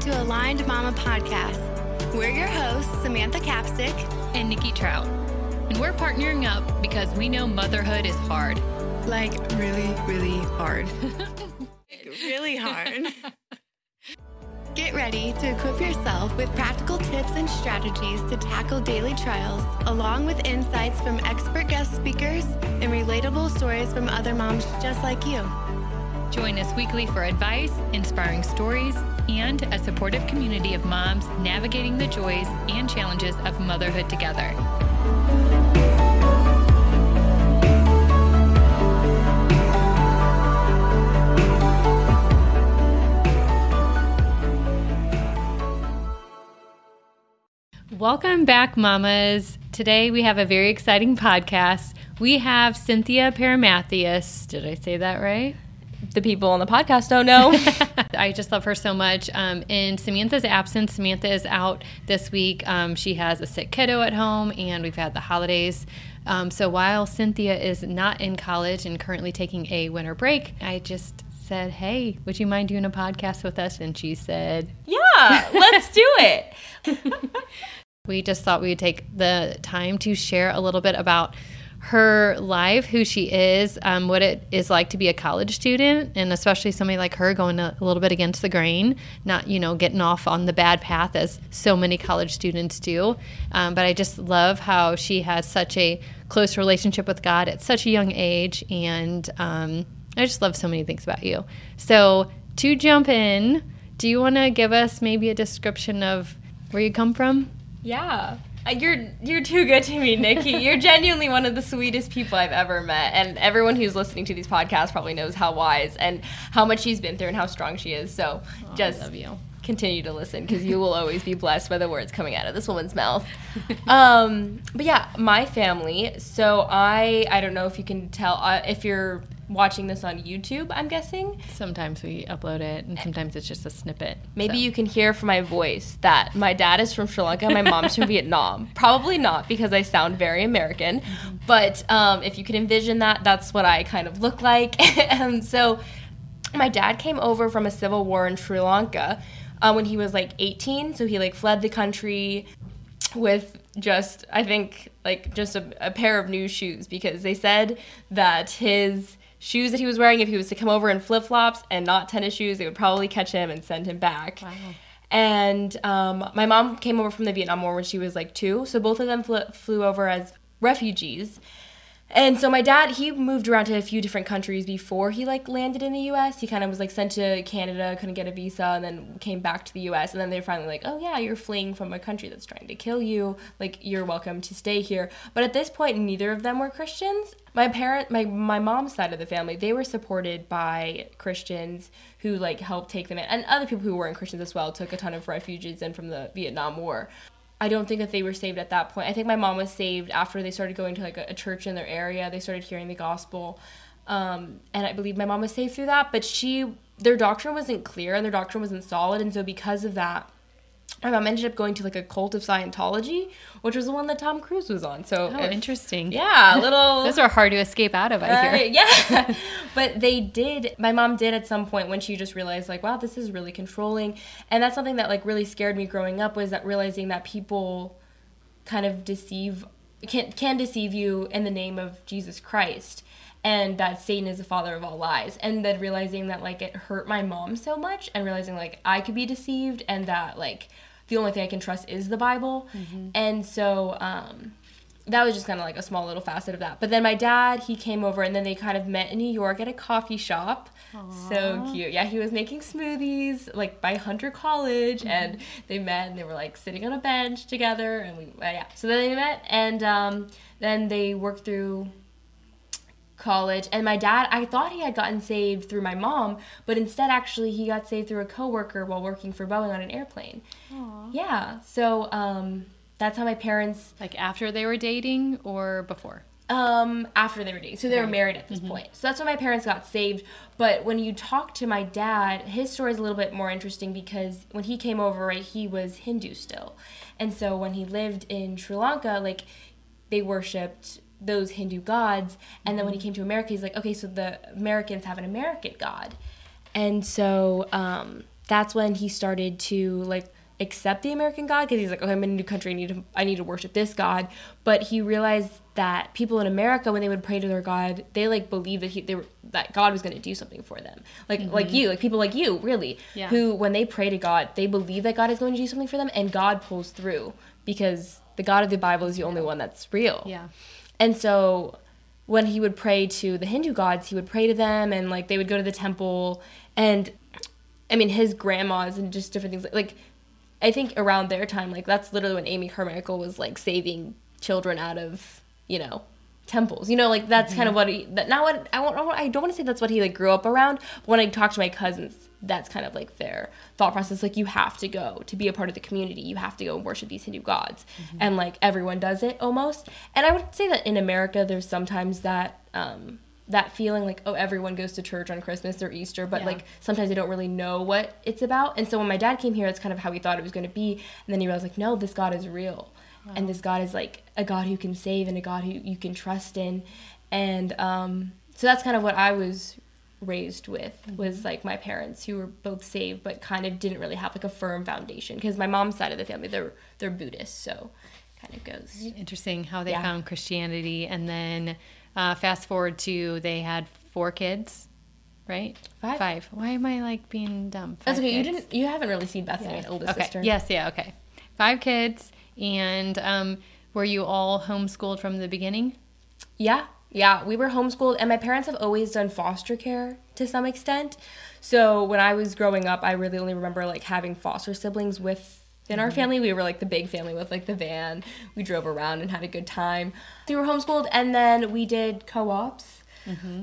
to Aligned Mama Podcast. We're your hosts, Samantha Capstick and Nikki Trout. And we're partnering up because we know motherhood is hard. Like, really, really hard. really hard. Get ready to equip yourself with practical tips and strategies to tackle daily trials, along with insights from expert guest speakers and relatable stories from other moms just like you. Join us weekly for advice, inspiring stories, and a supportive community of moms navigating the joys and challenges of motherhood together. Welcome back, mamas. Today we have a very exciting podcast. We have Cynthia Paramathias. Did I say that right? The people on the podcast don't know. I just love her so much. Um, in Samantha's absence, Samantha is out this week. Um, she has a sick kiddo at home, and we've had the holidays. Um, so while Cynthia is not in college and currently taking a winter break, I just said, Hey, would you mind doing a podcast with us? And she said, Yeah, let's do it. we just thought we would take the time to share a little bit about her life, who she is, um, what it is like to be a college student, and especially somebody like her going a, a, little bit against the grain, not you know getting off on the bad path as so many college students do. Um, but I just love how she has such a close relationship with God at such a young age, and um, I just love so many things about you. So to jump in, do you want to give us maybe a description of where you come from? Yeah. Uh, you're you're too good to me, Nikki. You're genuinely one of the sweetest people I've ever met, and everyone who's listening to these podcasts probably knows how wise and how much she's been through and how strong she is. So oh, just love you. Continue to listen because you will always be blessed by the words coming out of this woman's mouth. um, but yeah, my family. So I I don't know if you can tell uh, if you're watching this on YouTube, I'm guessing. Sometimes we upload it, and sometimes it's just a snippet. Maybe so. you can hear from my voice that my dad is from Sri Lanka, my mom's from Vietnam. Probably not because I sound very American, mm-hmm. but um, if you can envision that, that's what I kind of look like. and so my dad came over from a civil war in Sri Lanka uh, when he was like 18. So he like fled the country with just I think like just a, a, pair of new shoes because they said that his shoes that he was wearing, if he was to come over in flip flops and not tennis shoes, they would probably catch him and send him back. Wow. And um, my mom came over from the Vietnam War when she was like two, so both of them fl- flew over as refugees. And so my dad, he moved around to a few different countries before he like landed in the U.S. He kind of was like sent to Canada, couldn't get a visa, and then came back to the U.S. And then they're finally like, oh yeah, you're fleeing from a country that's trying to kill you. Like you're welcome to stay here. But at this point, neither of them were Christians. My parent, my my mom's side of the family, they were supported by Christians who like helped take them in, and other people who weren't Christians as well took a ton of refugees in from the Vietnam War. I don't think that they were saved at that point. I think my mom was saved after they started going to like a, a church in their area. They started hearing the gospel, um, and I believe my mom was saved through that. But she, their doctrine wasn't clear and their doctrine wasn't solid, and so because of that, my mom ended up going to like a cult of Scientology, which was the one that Tom Cruise was on. So oh, if, interesting. Yeah, little. Those are hard to escape out of. I uh, hear. Yeah, but they did. My mom did at some point when she just realized like, wow, this is really controlling, and that's something that like really scared me growing up was that realizing that people kind of deceive can can deceive you in the name of Jesus Christ and that Satan is the father of all lies. And then realizing that like it hurt my mom so much and realizing like I could be deceived and that like the only thing I can trust is the Bible. Mm-hmm. And so um, that was just kind of like a small little facet of that. But then my dad, he came over and then they kind of met in New York at a coffee shop. Aww. So cute. Yeah, he was making smoothies like by Hunter College mm-hmm. and they met and they were like sitting on a bench together and we uh, yeah. So then they met and um, then they worked through college and my dad i thought he had gotten saved through my mom but instead actually he got saved through a coworker while working for boeing on an airplane. Aww. yeah so um, that's how my parents like after they were dating or before? Um after they were dating so they were married at this mm-hmm. point. So that's when my parents got saved but when you talk to my dad his story is a little bit more interesting because when he came over right he was hindu still. And so when he lived in sri lanka like they worshipped those Hindu gods. And then when he mm-hmm. came to America, he's like, okay, so the Americans have an American god. And so um, that's when he started to like accept the American God because he's like, okay, I'm in a new country. I need to I need to worship this God. But he realized that people in America, when they would pray to their God, they like believed that he they were that God was going to do something for them. Like like you, like people like you, really, Yeah. who when they pray to God, they believe that God is going to do something for them, and God pulls through because the God of the Bible is the only one that's real. Yeah. And so when he would pray to the Hindu gods, he would pray to them and like they would go to the temple. And I mean his grandmas and just different things. Like I think around their time like that's literally when Amy Carmichael was like saving children out of, you know, temples. You know, like that's kind of mm-hmm. what he that not what I I don't want to say that's what he like grew up around, but when I talk to my cousins, that's kind of like their thought process like you have to go to be a part of the community. You have to go and worship these Hindu gods. And like everyone does it almost. And I would say that in America there's sometimes that um that feeling like oh everyone goes to church on Christmas or Easter, but Yeah. like sometimes they don't really know what it's about. And so when my dad came here, that's kind of how he thought it was going to be. And then he realized like no, this God is real, and this God is like a God who can save and a God who you can trust in. And um, so that's kind of what I was raised with was like my parents who were both saved but kind of didn't really have like a firm foundation because my mom's side of the family they're they're Buddhist so kind of goes Interesting how they Yeah. found Christianity. And then uh, fast forward to they had four kids, right? Five. Five. Why am I like being dumb? that's Five okay you didn't you haven't really seen Bethany my oldest okay. sister Yes, yeah, okay. Five kids. And um, were you all homeschooled from the beginning? Yeah, yeah, we were homeschooled, and my parents have always done foster care to some extent. So when I was growing up, I really only remember like having foster siblings within our family. We were like the big family with like the van. We drove around and had a good time. We were homeschooled, and then we did co-ops.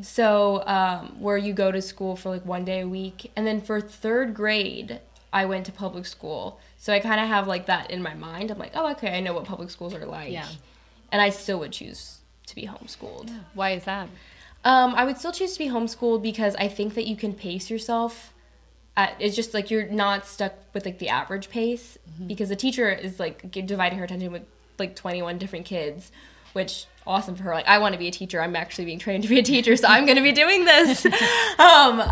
So um, where you go to school for like one day a week, and then for third grade, I went to public school. So I kind of have like that in my mind. I'm like, oh, okay, I know what public schools are like. Yeah. And I still would choose to be homeschooled. Why is that? Um, I would still choose to be homeschooled because I think that you can pace yourself. At, it's just like you're not stuck with like the average pace because the teacher is like dividing her attention with like 21 different kids, which awesome for her. Like I want to be a teacher. I'm actually being trained to be a teacher, so I'm going to be doing this. um,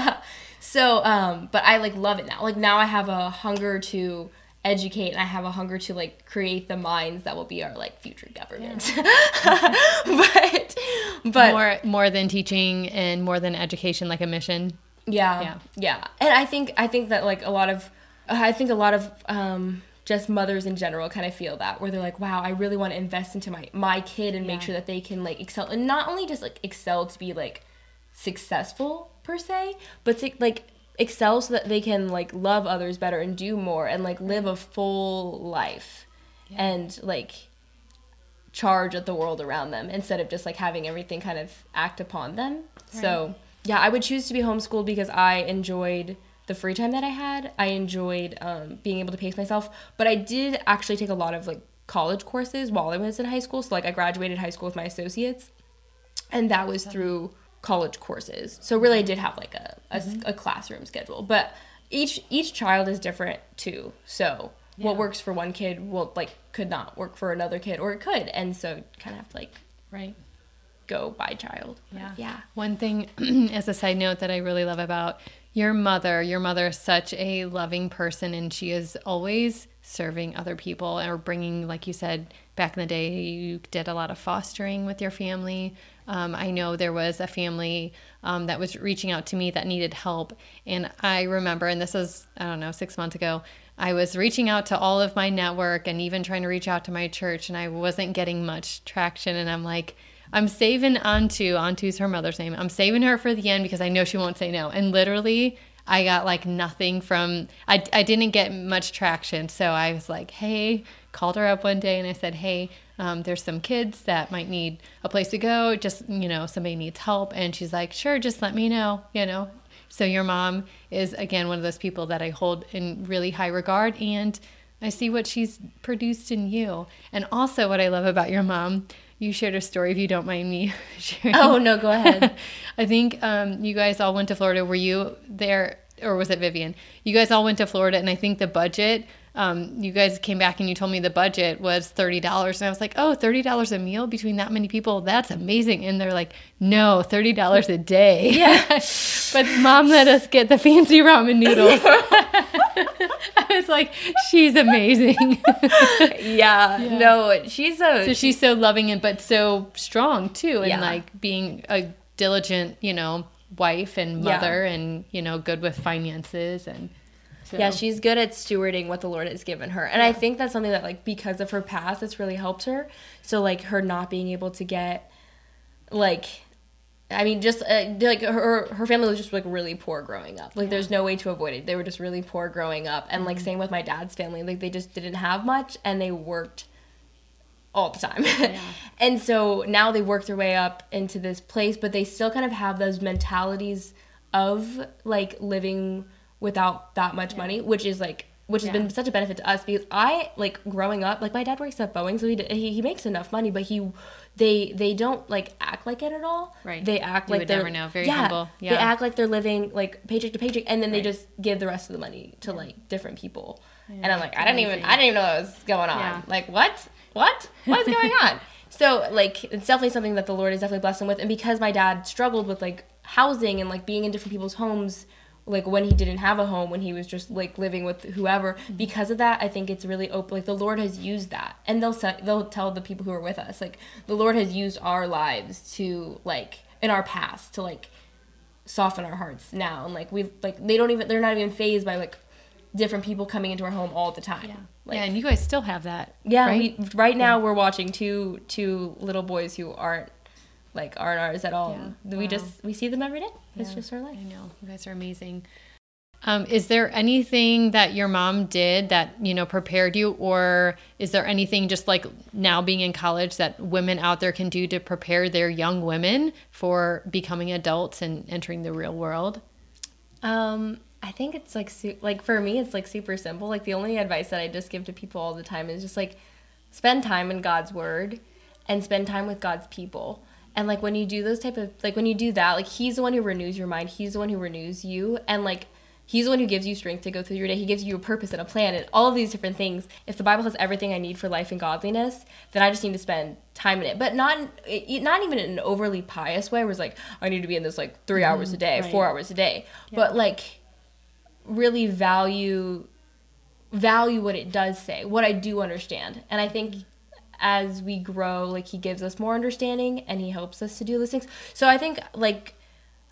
so, um, but I like love it now. Like now I have a hunger to educate and I have a hunger to like create the minds that will be our like future government. but but more more than teaching and more than education, like a mission. yeah, Yeah. yeah, And I think I think that like a lot of I think a lot of um just mothers in general kind of feel that where they're like, wow, I really want to invest into my my kid and make sure that they can like excel and not only just like excel to be like successful per se, but to like excel so that they can like love others better and do more and like live a full life and like charge at the world around them instead of just like having everything kind of act upon them. So, yeah, I would choose to be homeschooled because I enjoyed the free time that I had. I enjoyed um, being able to pace myself, but I did actually take a lot of like college courses while I was in high school. So, like, I graduated high school with my associates, and that was through college courses. So, really, I did have like a mm-hmm. a classroom schedule, but each each child is different too. So, what works for one kid will like could not work for another kid, or it could, and so kind of have to like Right. go by child. Yeah. yeah. One thing, as a side note, that I really love about your mother, your mother is such a loving person and she is always serving other people or bringing, like you said, back in the day, you did a lot of fostering with your family. Um, I know there was a family um, that was reaching out to me that needed help. And I remember, and this was, I don't know, six months ago, I was reaching out to all of my network and even trying to reach out to my church, and I wasn't getting much traction. And I'm like, I'm saving Antu. Antu's her mother's name. I'm saving her for the end because I know she won't say no. And literally, I got like nothing from, I, I didn't get much traction. So I was like, hey, called her up one day and I said, hey, um, there's some kids that might need a place to go. Just, you know, somebody needs help. And she's like, sure, just let me know, you know. So your mom is, again, one of those people that I hold in really high regard. And I see what she's produced in you. And also, what I love about your mom, you shared a story, if you don't mind me sharing. Oh no, go ahead. I think um, you guys all went to Florida. Were you there, or was it Vivian? You guys all went to Florida, and I think the budget um, you guys came back and you told me the budget was thirty dollars, and I was like, "Oh, thirty dollars a meal between that many people? That's amazing!" And they're like, "No, thirty dollars a day." Yeah. but mom let us get the fancy ramen noodles. I was like, "She's amazing." yeah, no, she's a so she's so loving and but so strong too, and Yeah. like being a diligent, you know, wife and Yeah. mother, and you know, good with finances and. So, Yeah, she's good at stewarding what the Lord has given her. And I think that's something that like because of her past it's really helped her. So like her not being able to get like I mean just uh, like her her family was just like really poor growing up. Like there's no way to avoid it. They were just really poor growing up. And like same with my dad's family. Like they just didn't have much and they worked all the time. Yeah. and so now they work their way up into this place, but they still kind of have those mentalities of like living without that much money, which is like which has Yeah. been such a benefit to us because I like growing up like my dad works at Boeing so he, he he makes enough money but he they they don't like act like it at all Right. they act You like would they're never know. Very yeah, humble. they act like they're living like paycheck to paycheck and then they Right. just give the rest of the money to like different people and I'm like I didn't even. I didn't even know what was going on Yeah. like what what what is going on so like it's definitely something that the lord has definitely blessed him with and because my dad struggled with like housing and like being in different people's homes like when he didn't have a home when he was just like living with whoever mm-hmm. because of that i think it's really open like the lord has used that and they'll say, they'll tell the people who are with us like the lord has used our lives to like in our past to like soften our hearts now and like we like they don't even they're not even phased by like different people coming into our home all the time Yeah. like yeah, and you guys still have that. yeah, right? we, right now we're watching two two little boys who aren't like ours at all. Yeah. We Wow. just we see them every day. It's Yeah. just our life. I know you guys are amazing. Um, is there anything that your mom did that you know prepared you, or is there anything just like now being in college that women out there can do to prepare their young women for becoming adults and entering the real world? Um, I think it's like like for me, it's like super simple. Like the only advice that I just give to people all the time is just like spend time in God's word and spend time with God's people. And like when you do those type of like when you do that, like He's the one who renews your mind. He's the one who renews you, and like He's the one who gives you strength to go through your day. He gives you a purpose and a plan and all of these different things. If the Bible has everything I need for life and godliness, then I just need to spend time in it. But not not even in an overly pious way where it's like I need to be in this like 3 mm-hmm. hours a day, right. 4 hours a day. But like really value value what it does say, what I do understand. And I think as we grow, like he gives us more understanding and he helps us to do those things. So I think like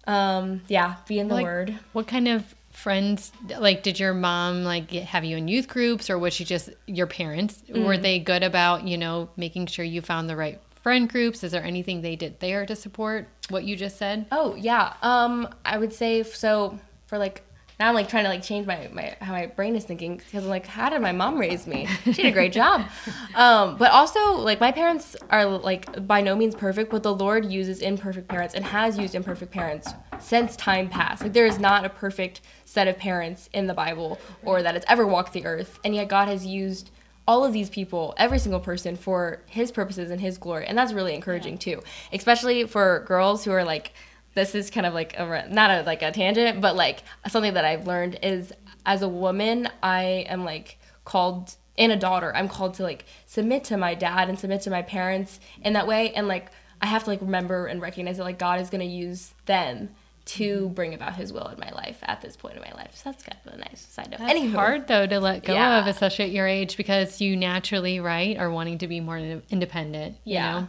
um yeah, be in the Like, word. What kind of friends like did your mom like have you in youth groups or was she just your parents were Mm. they good about you know making sure you found the right friend groups is there anything they did there to support what you just said Oh yeah. Um, I would say so for like now I'm like trying to like change my, my how my brain is thinking because I'm like how did my mom raise me? She did a great job. Um, but also like my parents are like by no means perfect, but the Lord uses imperfect parents and has used imperfect parents since time past. Like there is not a perfect set of parents in the Bible or that has ever walked the earth, and yet God has used all of these people, every single person, for his purposes and his glory. And that's really encouraging too, especially for girls who are like, this is kind of like a, not a, like a tangent, but like something that I've learned is as a woman, I am like called and a daughter, I'm called to like submit to my dad and submit to my parents in that way. And like, I have to like remember and recognize that like God is going to use them to bring about his will in my life at this point in my life. So that's kind of a nice side note. Anywho. hard though to let go Yeah. of, especially at your age, because you naturally, right, are wanting to be more in- independent. you Yeah. know?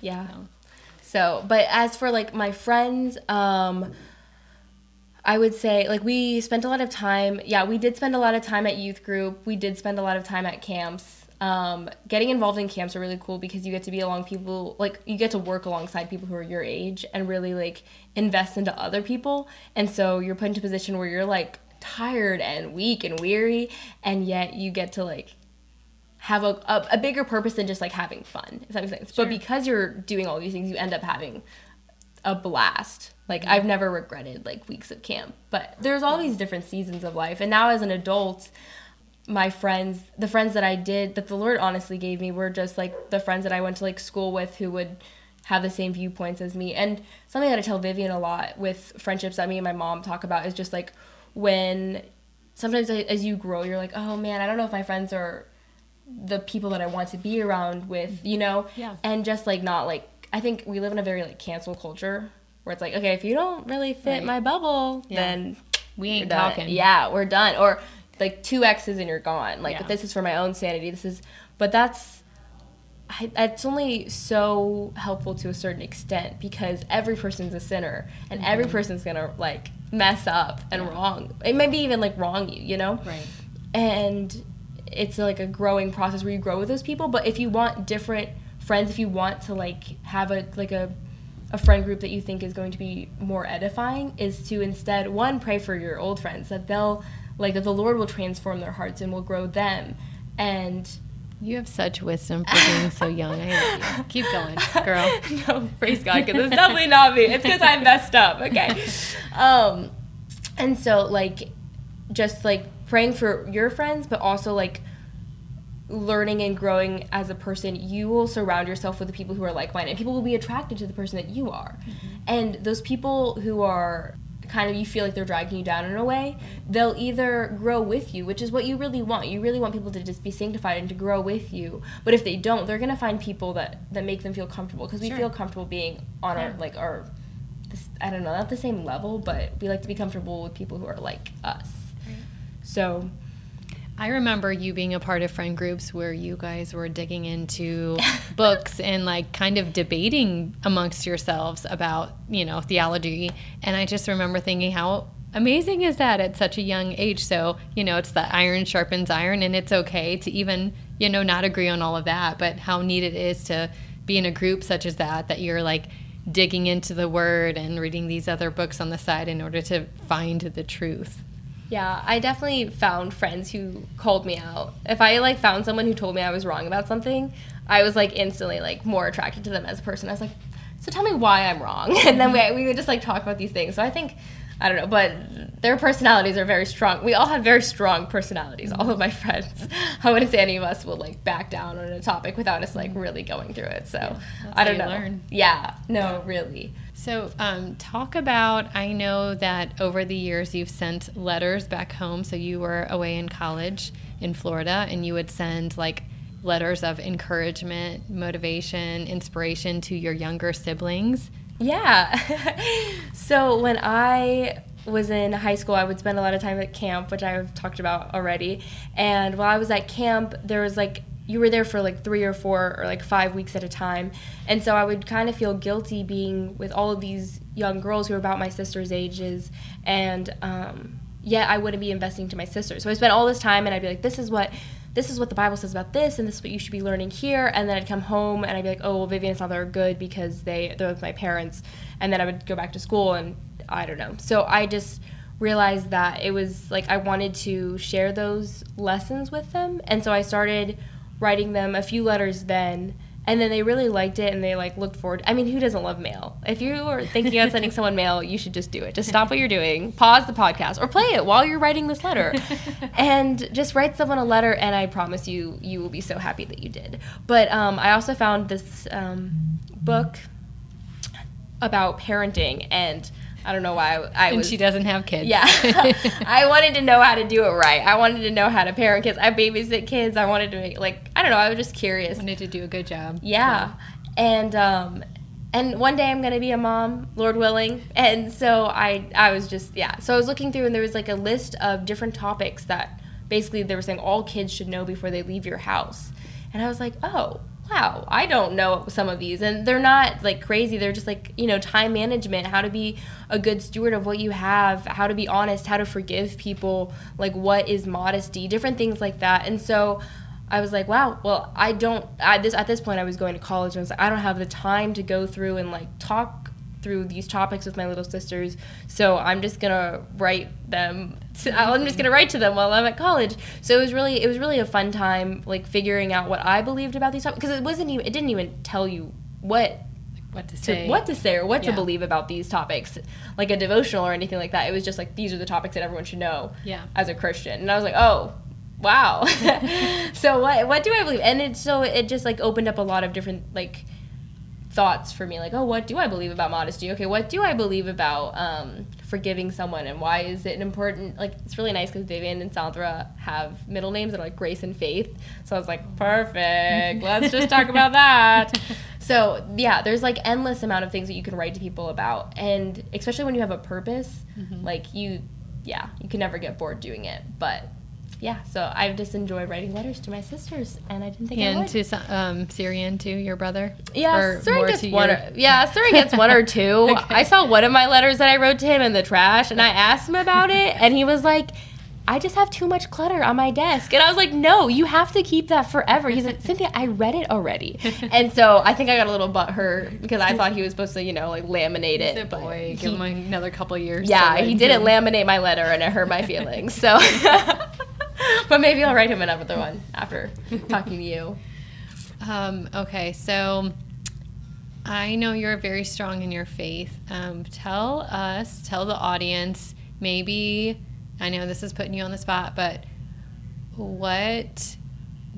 Yeah. So, but as for like my friends, um, I would say like we spent a lot of time. Yeah, we did spend a lot of time at youth group. We did spend a lot of time at camps. Um, getting involved in camps are really cool because you get to be along people like you get to work alongside people who are your age and really like invest into other people. And so you're put into a position where you're like tired and weak and weary, and yet you get to like have a, a, a bigger purpose than just like having fun, if that makes sense. But because you're doing all these things, you end up having a blast. Like mm-hmm. I've never regretted like weeks of camp. But there's all these different seasons of life. And now as an adult, my friends, the friends that I did that the Lord honestly gave me were just like the friends that I went to like school with who would have the same viewpoints as me. And something that I tell Vivian a lot with friendships that me and my mom talk about is just like when sometimes as you grow, you're like, oh man, I don't know if my friends are the people that I want to be around with, you know? Yeah. And just like not like, I think we live in a very like cancel culture where it's like, okay, if you don't really fit Right. my bubble, Yeah. then We ain't done. talking. Yeah, we're done. Or like two X's and you're gone. Like, Yeah. but this is for my own sanity. This is, but that's, I, it's only so helpful to a certain extent because every person's a sinner and Mm-hmm. every person's gonna like mess up and wrong. It maybe even like wrong you, you know? Right. and it's like a growing process where you grow with those people but if you want different friends if you want to like have a like a a friend group that you think is going to be more edifying is to instead one pray for your old friends that they'll like that the lord will transform their hearts and will grow them and You have such wisdom for being so young. I love you. Keep going, girl. no, praise God, because it's definitely not me. It's because I messed up. Okay. Um, and so like, just like praying for your friends, but also like learning and growing as a person, you will surround yourself with the people who are like-minded. And people will be attracted to the person that you are, mm-hmm. and those people who are kind of you feel like they're dragging you down in a way they'll either grow with you which is what you really want you really want people to just be sanctified and to grow with you but if they don't they're going to find people that that make them feel comfortable because we Sure. feel comfortable being on our like our this, i don't know not the same level but we like to be comfortable with people who are like us so I remember you being a part of friend groups where you guys were digging into books and like kind of debating amongst yourselves about, you know, theology. And I just remember thinking how amazing is that at such a young age. So, you know, it's the iron sharpens iron and it's okay to even, you know, not agree on all of that, but how neat it is to be in a group such as that, that you're like digging into the word and reading these other books on the side in order to find the truth. Yeah, I definitely found friends who called me out. If I like found someone who told me I was wrong about something, I was like instantly like more attracted to them as a person. I was like, so tell me why I'm wrong, and then we we would just like talk about these things. So I think. I don't know, but their personalities are very strong. We all have very strong personalities, all of my friends. I wouldn't say any of us will like back down on a topic without us like really going through it. So that's I don't know. learn. Yeah, no, really. So, um, talk about. I know that over the years you've sent letters back home. So, you were away in college in Florida, and you would send like letters of encouragement, motivation, inspiration to your younger siblings. Yeah. so when I was in high school, I would spend a lot of time at camp, which I've talked about already. And while I was at camp, there was like you were there for like three or four or like five weeks at a time. And so I would kind of feel guilty being with all of these young girls who were about my sister's ages. And um, yet I wouldn't be investing to my sister. So I spent all this time and I'd be like, this is what. This is what the Bible says about this, and this is what you should be learning here. And then I'd come home and I'd be like, "Oh, well, Vivian, it's not they're good because they they're with my parents." And then I would go back to school, and I don't know. So I just realized that it was like I wanted to share those lessons with them, and so I started writing them a few letters then and then they really liked it and they like looked forward i mean who doesn't love mail? If you are thinking of sending someone mail you should just do it. Just stop what you're doing pause the podcast or play it while you're writing this letter. And just write someone a letter and i promise you you will be so happy that you did. But um, i also found this um, book about parenting and i don't know why i, I And was she doesn't have kids. yeah. I wanted to know how to do it right. I wanted to know how to parent kids. I babysit kids. I wanted to make like I don't know, I was just curious. wanted to do a good job. Yeah. And um and one day I'm going to be a mom, Lord willing. And so I I was just yeah. So I was looking through and there was like a list of different topics that basically they were saying all kids should know before they leave your house. And I was like, "Oh, wow, I don't know some of these. And they're not like crazy. They're just like, you know, time management, how to be a good steward of what you have, how to be honest, how to forgive people, like what is modesty, different things like that. And so I was like, wow, well, I don't, at this, at this point, I was going to college and I was like, I don't have the time to go through and like talk through these topics with my little sisters. So I'm just gonna write them. To, I'm just gonna write to them while I'm at college. So it was really it was really a fun time, like figuring out what I believed about these topics because it wasn't even it didn't even tell you what What to to say? what to say or what Yeah. to believe about these topics, like a devotional or anything like that. It was just like these are the topics that everyone should know Yeah. as a Christian. And I was like, oh. Wow. so what what do I believe? And it so it just like opened up a lot of different like thoughts for me like oh what do i believe about modesty? Okay what do i believe about um, forgiving someone and why is it important? Like it's really nice because Vivian and Sandra have middle names that are like Grace and Faith. So I was like perfect. Let's just talk about that. So yeah there's like endless amount of things that you can write to people about and especially when you have a purpose Mm-hmm. like you yeah you can never get bored doing it. But yeah so I've just enjoyed writing letters to my sisters and I didn't think I And would. to Sa- um, Syrian too, your brother. Yeah, Syrian gets one. your- Or, yeah, Suri gets one or two. I saw one of my letters that I wrote to him in the trash, and I asked him about it, and he was like, "I just have too much clutter on my desk," and I was like, "No, you have to keep that forever." He's like, "Cynthia, I read it already," and so I think I got a little butthurt because I thought he was supposed to, you know, like laminate it. He's but boy. Give him another couple years. yeah, he didn't him. laminate my letter, and it hurt my feelings. So, but maybe I'll write him another one after talking to you. Um, okay, so I know you're very strong in your faith. Um, tell us, tell the audience, maybe, I know this is putting you on the spot, but what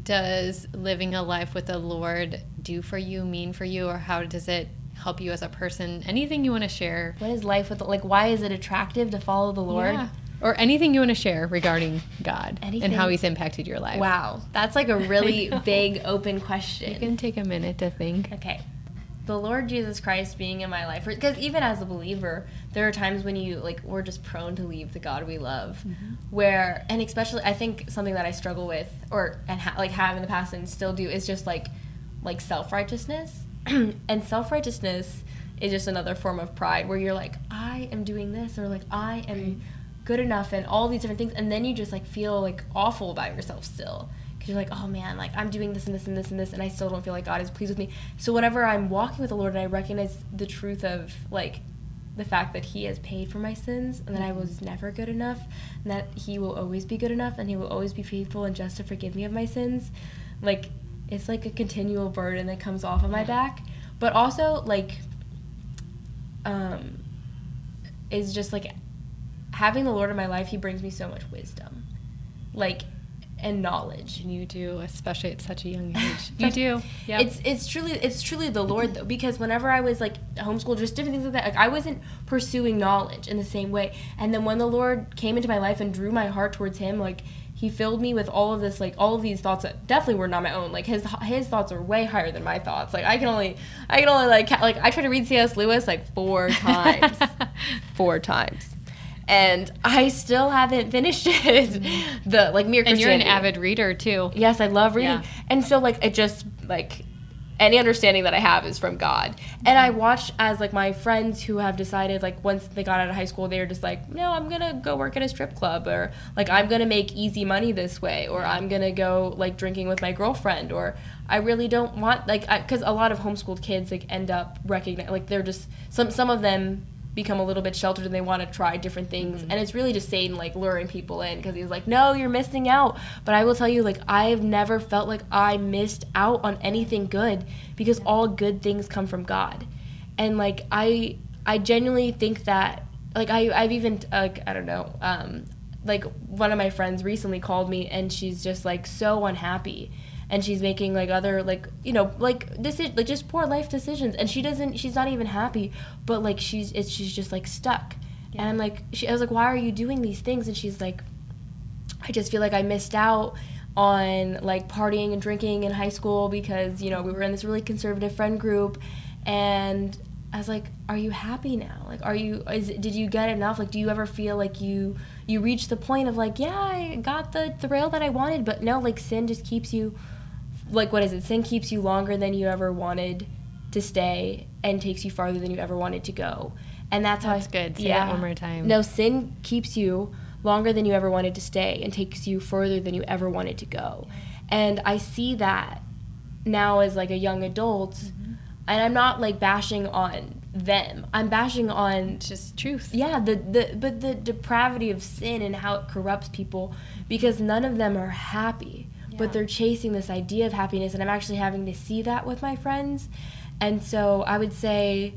does living a life with the Lord do for you, mean for you, or how does it help you as a person? Anything you want to share? What is life with like? Why is it attractive to follow the Lord? Yeah. Or anything you want to share regarding God Anything. and how He's impacted your life. Wow, that's like a really big open question. You can take a minute to think. okay. The Lord Jesus Christ being in my life, because even as a believer, there are times when you like we're just prone to leave the God we love, mm-hmm. where and especially I think something that I struggle with or and ha- like have in the past and still do is just like like self righteousness, and self righteousness is just another form of pride where you're like I am doing this or like I am good enough and all these different things, and then you just like feel like awful about yourself still because you're like, oh man, like I'm doing this and this and this and this, and I still don't feel like God is pleased with me. So whenever I'm walking with the Lord and I recognize the truth of like the fact that He has paid for my sins and that I was never good enough, and that He will always be good enough and He will always be faithful and just to forgive me of my sins, like it's like a continual burden that comes off of my back. But also like, um, is just like having the Lord in my life. He brings me so much wisdom, like and knowledge. And you do, especially at such a young age. You do. Yeah. It's it's truly it's truly the Lord though because whenever I was like homeschooled, just different things like that, like I wasn't pursuing knowledge in the same way. And then when the Lord came into my life and drew my heart towards Him, like He filled me with all of this, like all of these thoughts that definitely were not my own. Like His His thoughts are way higher than my thoughts. Like I can only I can only like like I tried to read C.S. Lewis like four times, four times. And I still haven't finished it. Mm-hmm. the like mere and you're an avid reader too. Yes, I love reading. Yeah. And so like it just like any understanding that I have is from God. And I mm-hmm. watch as like my friends who have decided like once they got out of high school they were just like, "No, I'm going to go work at a strip club or like I'm going to make easy money this way or I'm going to go like drinking with my girlfriend or I really don't want like cuz a lot of homeschooled kids like end up recognize like they're just some some of them become a little bit sheltered and they want to try different things. And it's really just Satan like luring people in because he's like no you're missing out. But I will tell you like I've never felt like I missed out on anything good because all good things come from God. And like I I genuinely think that like I I've even like I don't know um like one of my friends recently called me and she's just like so unhappy and she's making like other like you know like this is like just poor life decisions. And she doesn't she's not even happy but like she's it's she's just like stuck. And i'm like she, i was like why are you doing these things? And she's like i just feel like i missed out on like partying and drinking in high school because you know we were in this really conservative friend group. And i was like are you happy now? Like are you is did you get enough? Like do you ever feel like you you reach the point of like yeah i got the thrill that i wanted but no like sin just keeps you like what is it sin keeps you longer than you ever wanted to stay and takes you farther than you ever wanted to go and that's how That's I, good. Say that one more time. no sin keeps you longer than you ever wanted to stay and takes you further than you ever wanted to go and i see that now as like a young adult Mm-hmm. and i'm not like bashing on them i'm bashing on It's just truth. yeah the, the but the depravity of sin and how it corrupts people because none of them are happy Yeah. But they're chasing this idea of happiness and i'm actually having to see that with my friends. And so i would say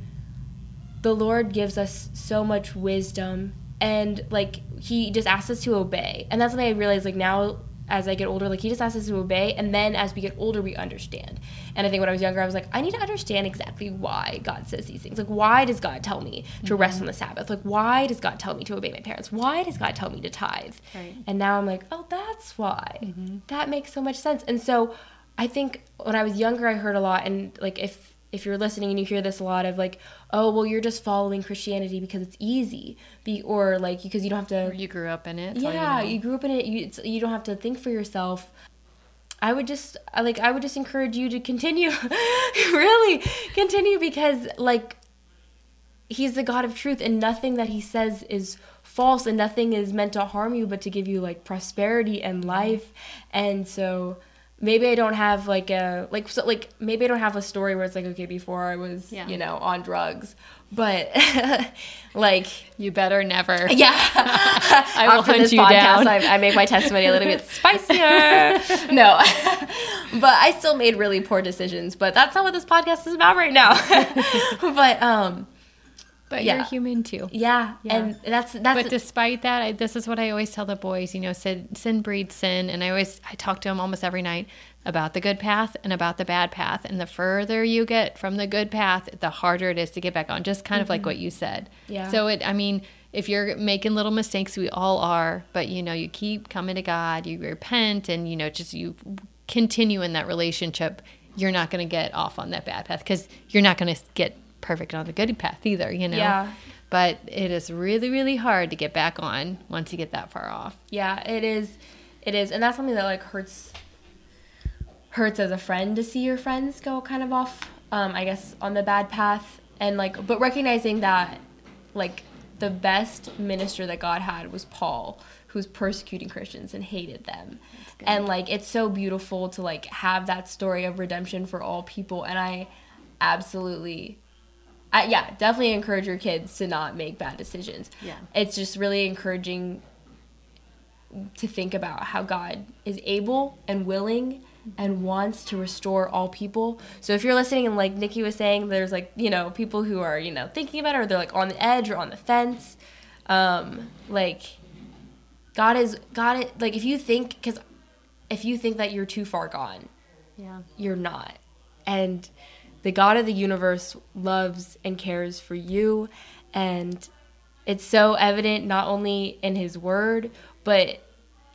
the lord gives us so much wisdom and like he just asks us to obey. And that's when i realized like now as I get older, like he just asks us to obey, and then as we get older, we understand. And I think when I was younger, I was like, I need to understand exactly why God says these things. Like, why does God tell me to Mm-hmm. rest on the Sabbath? Like, why does God tell me to obey my parents? Why does God tell me to tithe? Right. And now I'm like, oh, that's why. Mm-hmm. That makes so much sense. And so I think when I was younger, I heard a lot, and like if if you're listening and you hear this a lot of like, oh, well, you're just following Christianity because it's easy, be or like because you don't have to Or you grew up in it. so you yeah, know. you, grew up in it. You it's, you don't have to think for yourself. I would just like I would just encourage you to continue, really continue because like he's the God of truth and nothing that he says is false and nothing is meant to harm you but to give you like prosperity and life and so maybe I don't have like a like so like maybe I don't have a story where it's like okay before I was Yeah. you know on drugs but like You better never. yeah. I will After hunt you down. I, I make my testimony a little bit spicier. no, but I still made really poor decisions. But that's not what this podcast is about right now. but um, But Yeah. you're human too. yeah, Yeah. and that's that's But despite that, I, this is what I always tell the boys. You know, sin, sin breeds sin, and I always I talk to them almost every night about the good path and about the bad path. And the further you get from the good path, the harder it is to get back on. Just kind of like mm-hmm. what you said. Yeah. So it, I mean, if you're making little mistakes, we all are. But you know, you keep coming to God, you repent, and you know, just you continue in that relationship. You're not going to get off on that bad path because you're not going to get perfect on the good path either. You know Yeah. but it is really really hard to get back on once you get that far off yeah, it is, it is, and that's something that like hurts hurts as a friend to see your friends go kind of off. Um, I guess on the bad path, and like, but recognizing that like the best minister that God had was Paul, who's persecuting Christians and hated them. And like it's so beautiful to like have that story of redemption for all people and I absolutely I, yeah, definitely encourage your kids to not make bad decisions. Yeah. It's just really encouraging to think about how God is able and willing and wants to restore all people. So if you're listening and like Nikki was saying, there's like, you know, people who are, you know, thinking about it or they're like on the edge or on the fence. Um, like God is God is, like if you think cuz if you think that you're too far gone, yeah you're not. And the God of the universe loves and cares for you. And it's so evident not only in his word, but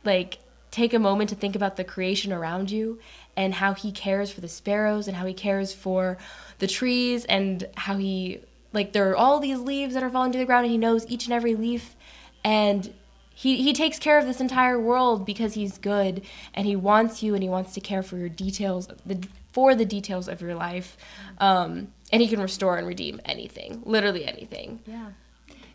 like take a moment to think about the creation around you and how he cares for the sparrows and how he cares for the trees and how he like there are all these leaves that are falling to the ground and he knows each and every leaf and he, he takes care of this entire world because he's good and he wants you and he wants to care for your details the, for the details of your life um, and he can restore and redeem anything literally anything. Yeah.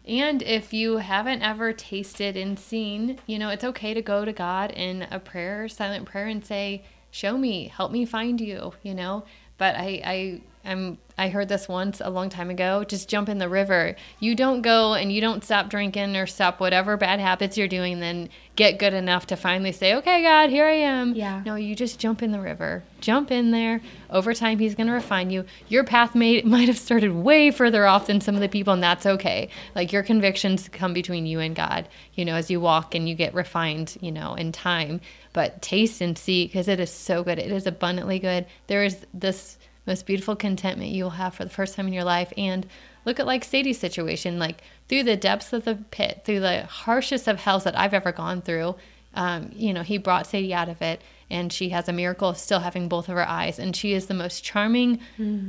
And if you haven't ever tasted and seen you know it's okay to go to god in a prayer silent prayer and say show me help me find you you know? But i i i'm i heard this once a long time ago just jump in the river. You don't go and you don't stop drinking or stop whatever bad habits you're doing then get good enough to finally say okay god here i am. Yeah. no you just jump in the river. Jump in there. Over time he's going to refine you. Your path may might have started way further off than some of the people and that's okay. Like your convictions come between you and god you know as you walk and you get refined you know in time. But taste and see because it is so good. It is abundantly good. There is this most beautiful contentment you will have for the first time in your life and look at like sadie's situation like through the depths of the pit through the harshest of hells that i've ever gone through um, you know, he brought Sadie out of it, and she has a miracle of still having both of her eyes. And she is the most charming,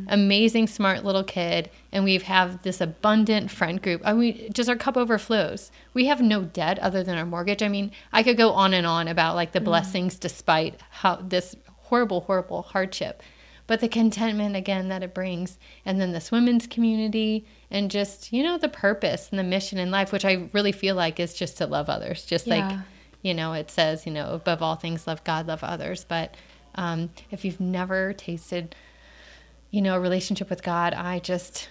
amazing, smart little kid. And we have this abundant friend group. I mean, just our cup overflows. We have no debt other than our mortgage. I mean, I could go on and on about like the blessings despite how this horrible, horrible hardship. But the contentment again that it brings, and then this women's community, and just you know the purpose and the mission in life, which I really feel like is just to love others, just like you know it says you know above all things love god love others. But um, if you've never tasted you know a relationship with god i just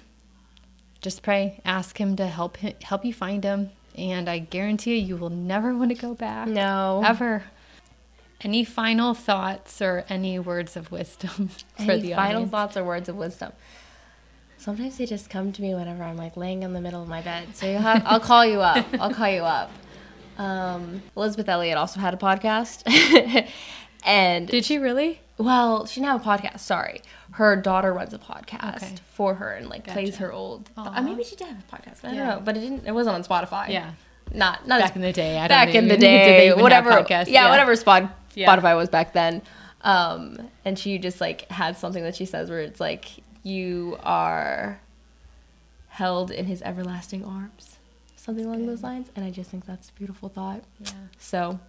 just pray ask him to help him, help you find him. And i guarantee you you will never want to go back. No. Ever any final thoughts or any words of wisdom for Any the final audience? thoughts or words of wisdom sometimes they just come to me whenever i'm like laying in the middle of my bed so have, i'll call you up i'll call you up Um, Elisabeth Elliot also had a podcast. and Did she really? well, she didn't have a podcast. Sorry, her daughter runs a podcast Okay. for her and like plays her old. Uh, maybe she did have a podcast. But I don't know. But it didn't. It wasn't on Spotify. Yeah. Not not Back as- in the day. I don't back in the day, whatever. Yeah, Yeah. whatever. Spot, Yeah. Spotify was back then. Um, and she just like had something that she says where it's like you are held in his everlasting arms, something along those lines. And I just think that's a beautiful thought. Yeah. So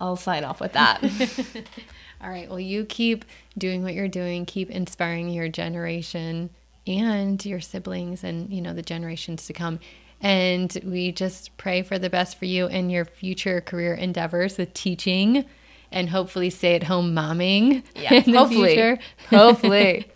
I'll sign off with that. All right. Well, you keep doing what you're doing. Keep inspiring your generation and your siblings and, you know, the generations to come. And we just pray for the best for you and your future career endeavors with teaching and hopefully stay at home momming. Yeah, in the hopefully. future. Hopefully.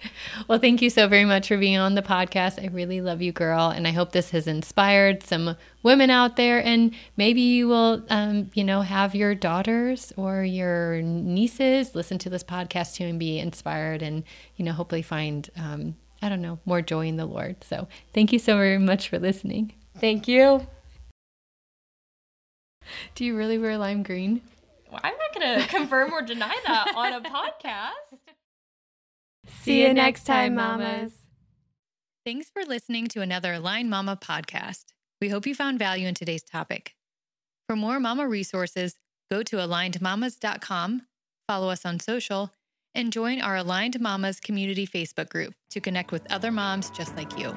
well, thank you so very much for being on the podcast. I really love you, girl. And I hope this has inspired some women out there. And maybe you will, um, you know, have your daughters or your nieces listen to this podcast too and be inspired and, you know, hopefully find, um, I don't know, more joy in the Lord. So thank you so very much for listening. Thank you. Do you really wear lime green? Well, I'm not going to confirm or deny that on a podcast. See you next time, mamas. Thanks for listening to another Align Mama podcast. We hope you found value in today's topic. For more mama resources, go to alignedmommas.com, follow us on social, and join our Aligned Mommas community Facebook group to connect with other moms just like you.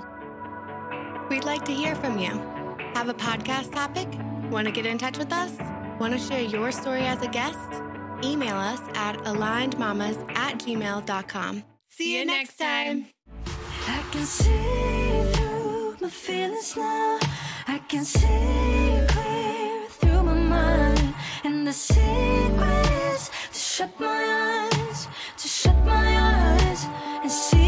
We'd like to hear from you. Have a podcast topic? Want to get in touch with us? Want to share your story as a guest? Email us at alignedmommas at gmail.com. See you next time. I can see through my feelings now. I can see clear through my mind. And the secret is to shut my eyes, to shut my eyes and see.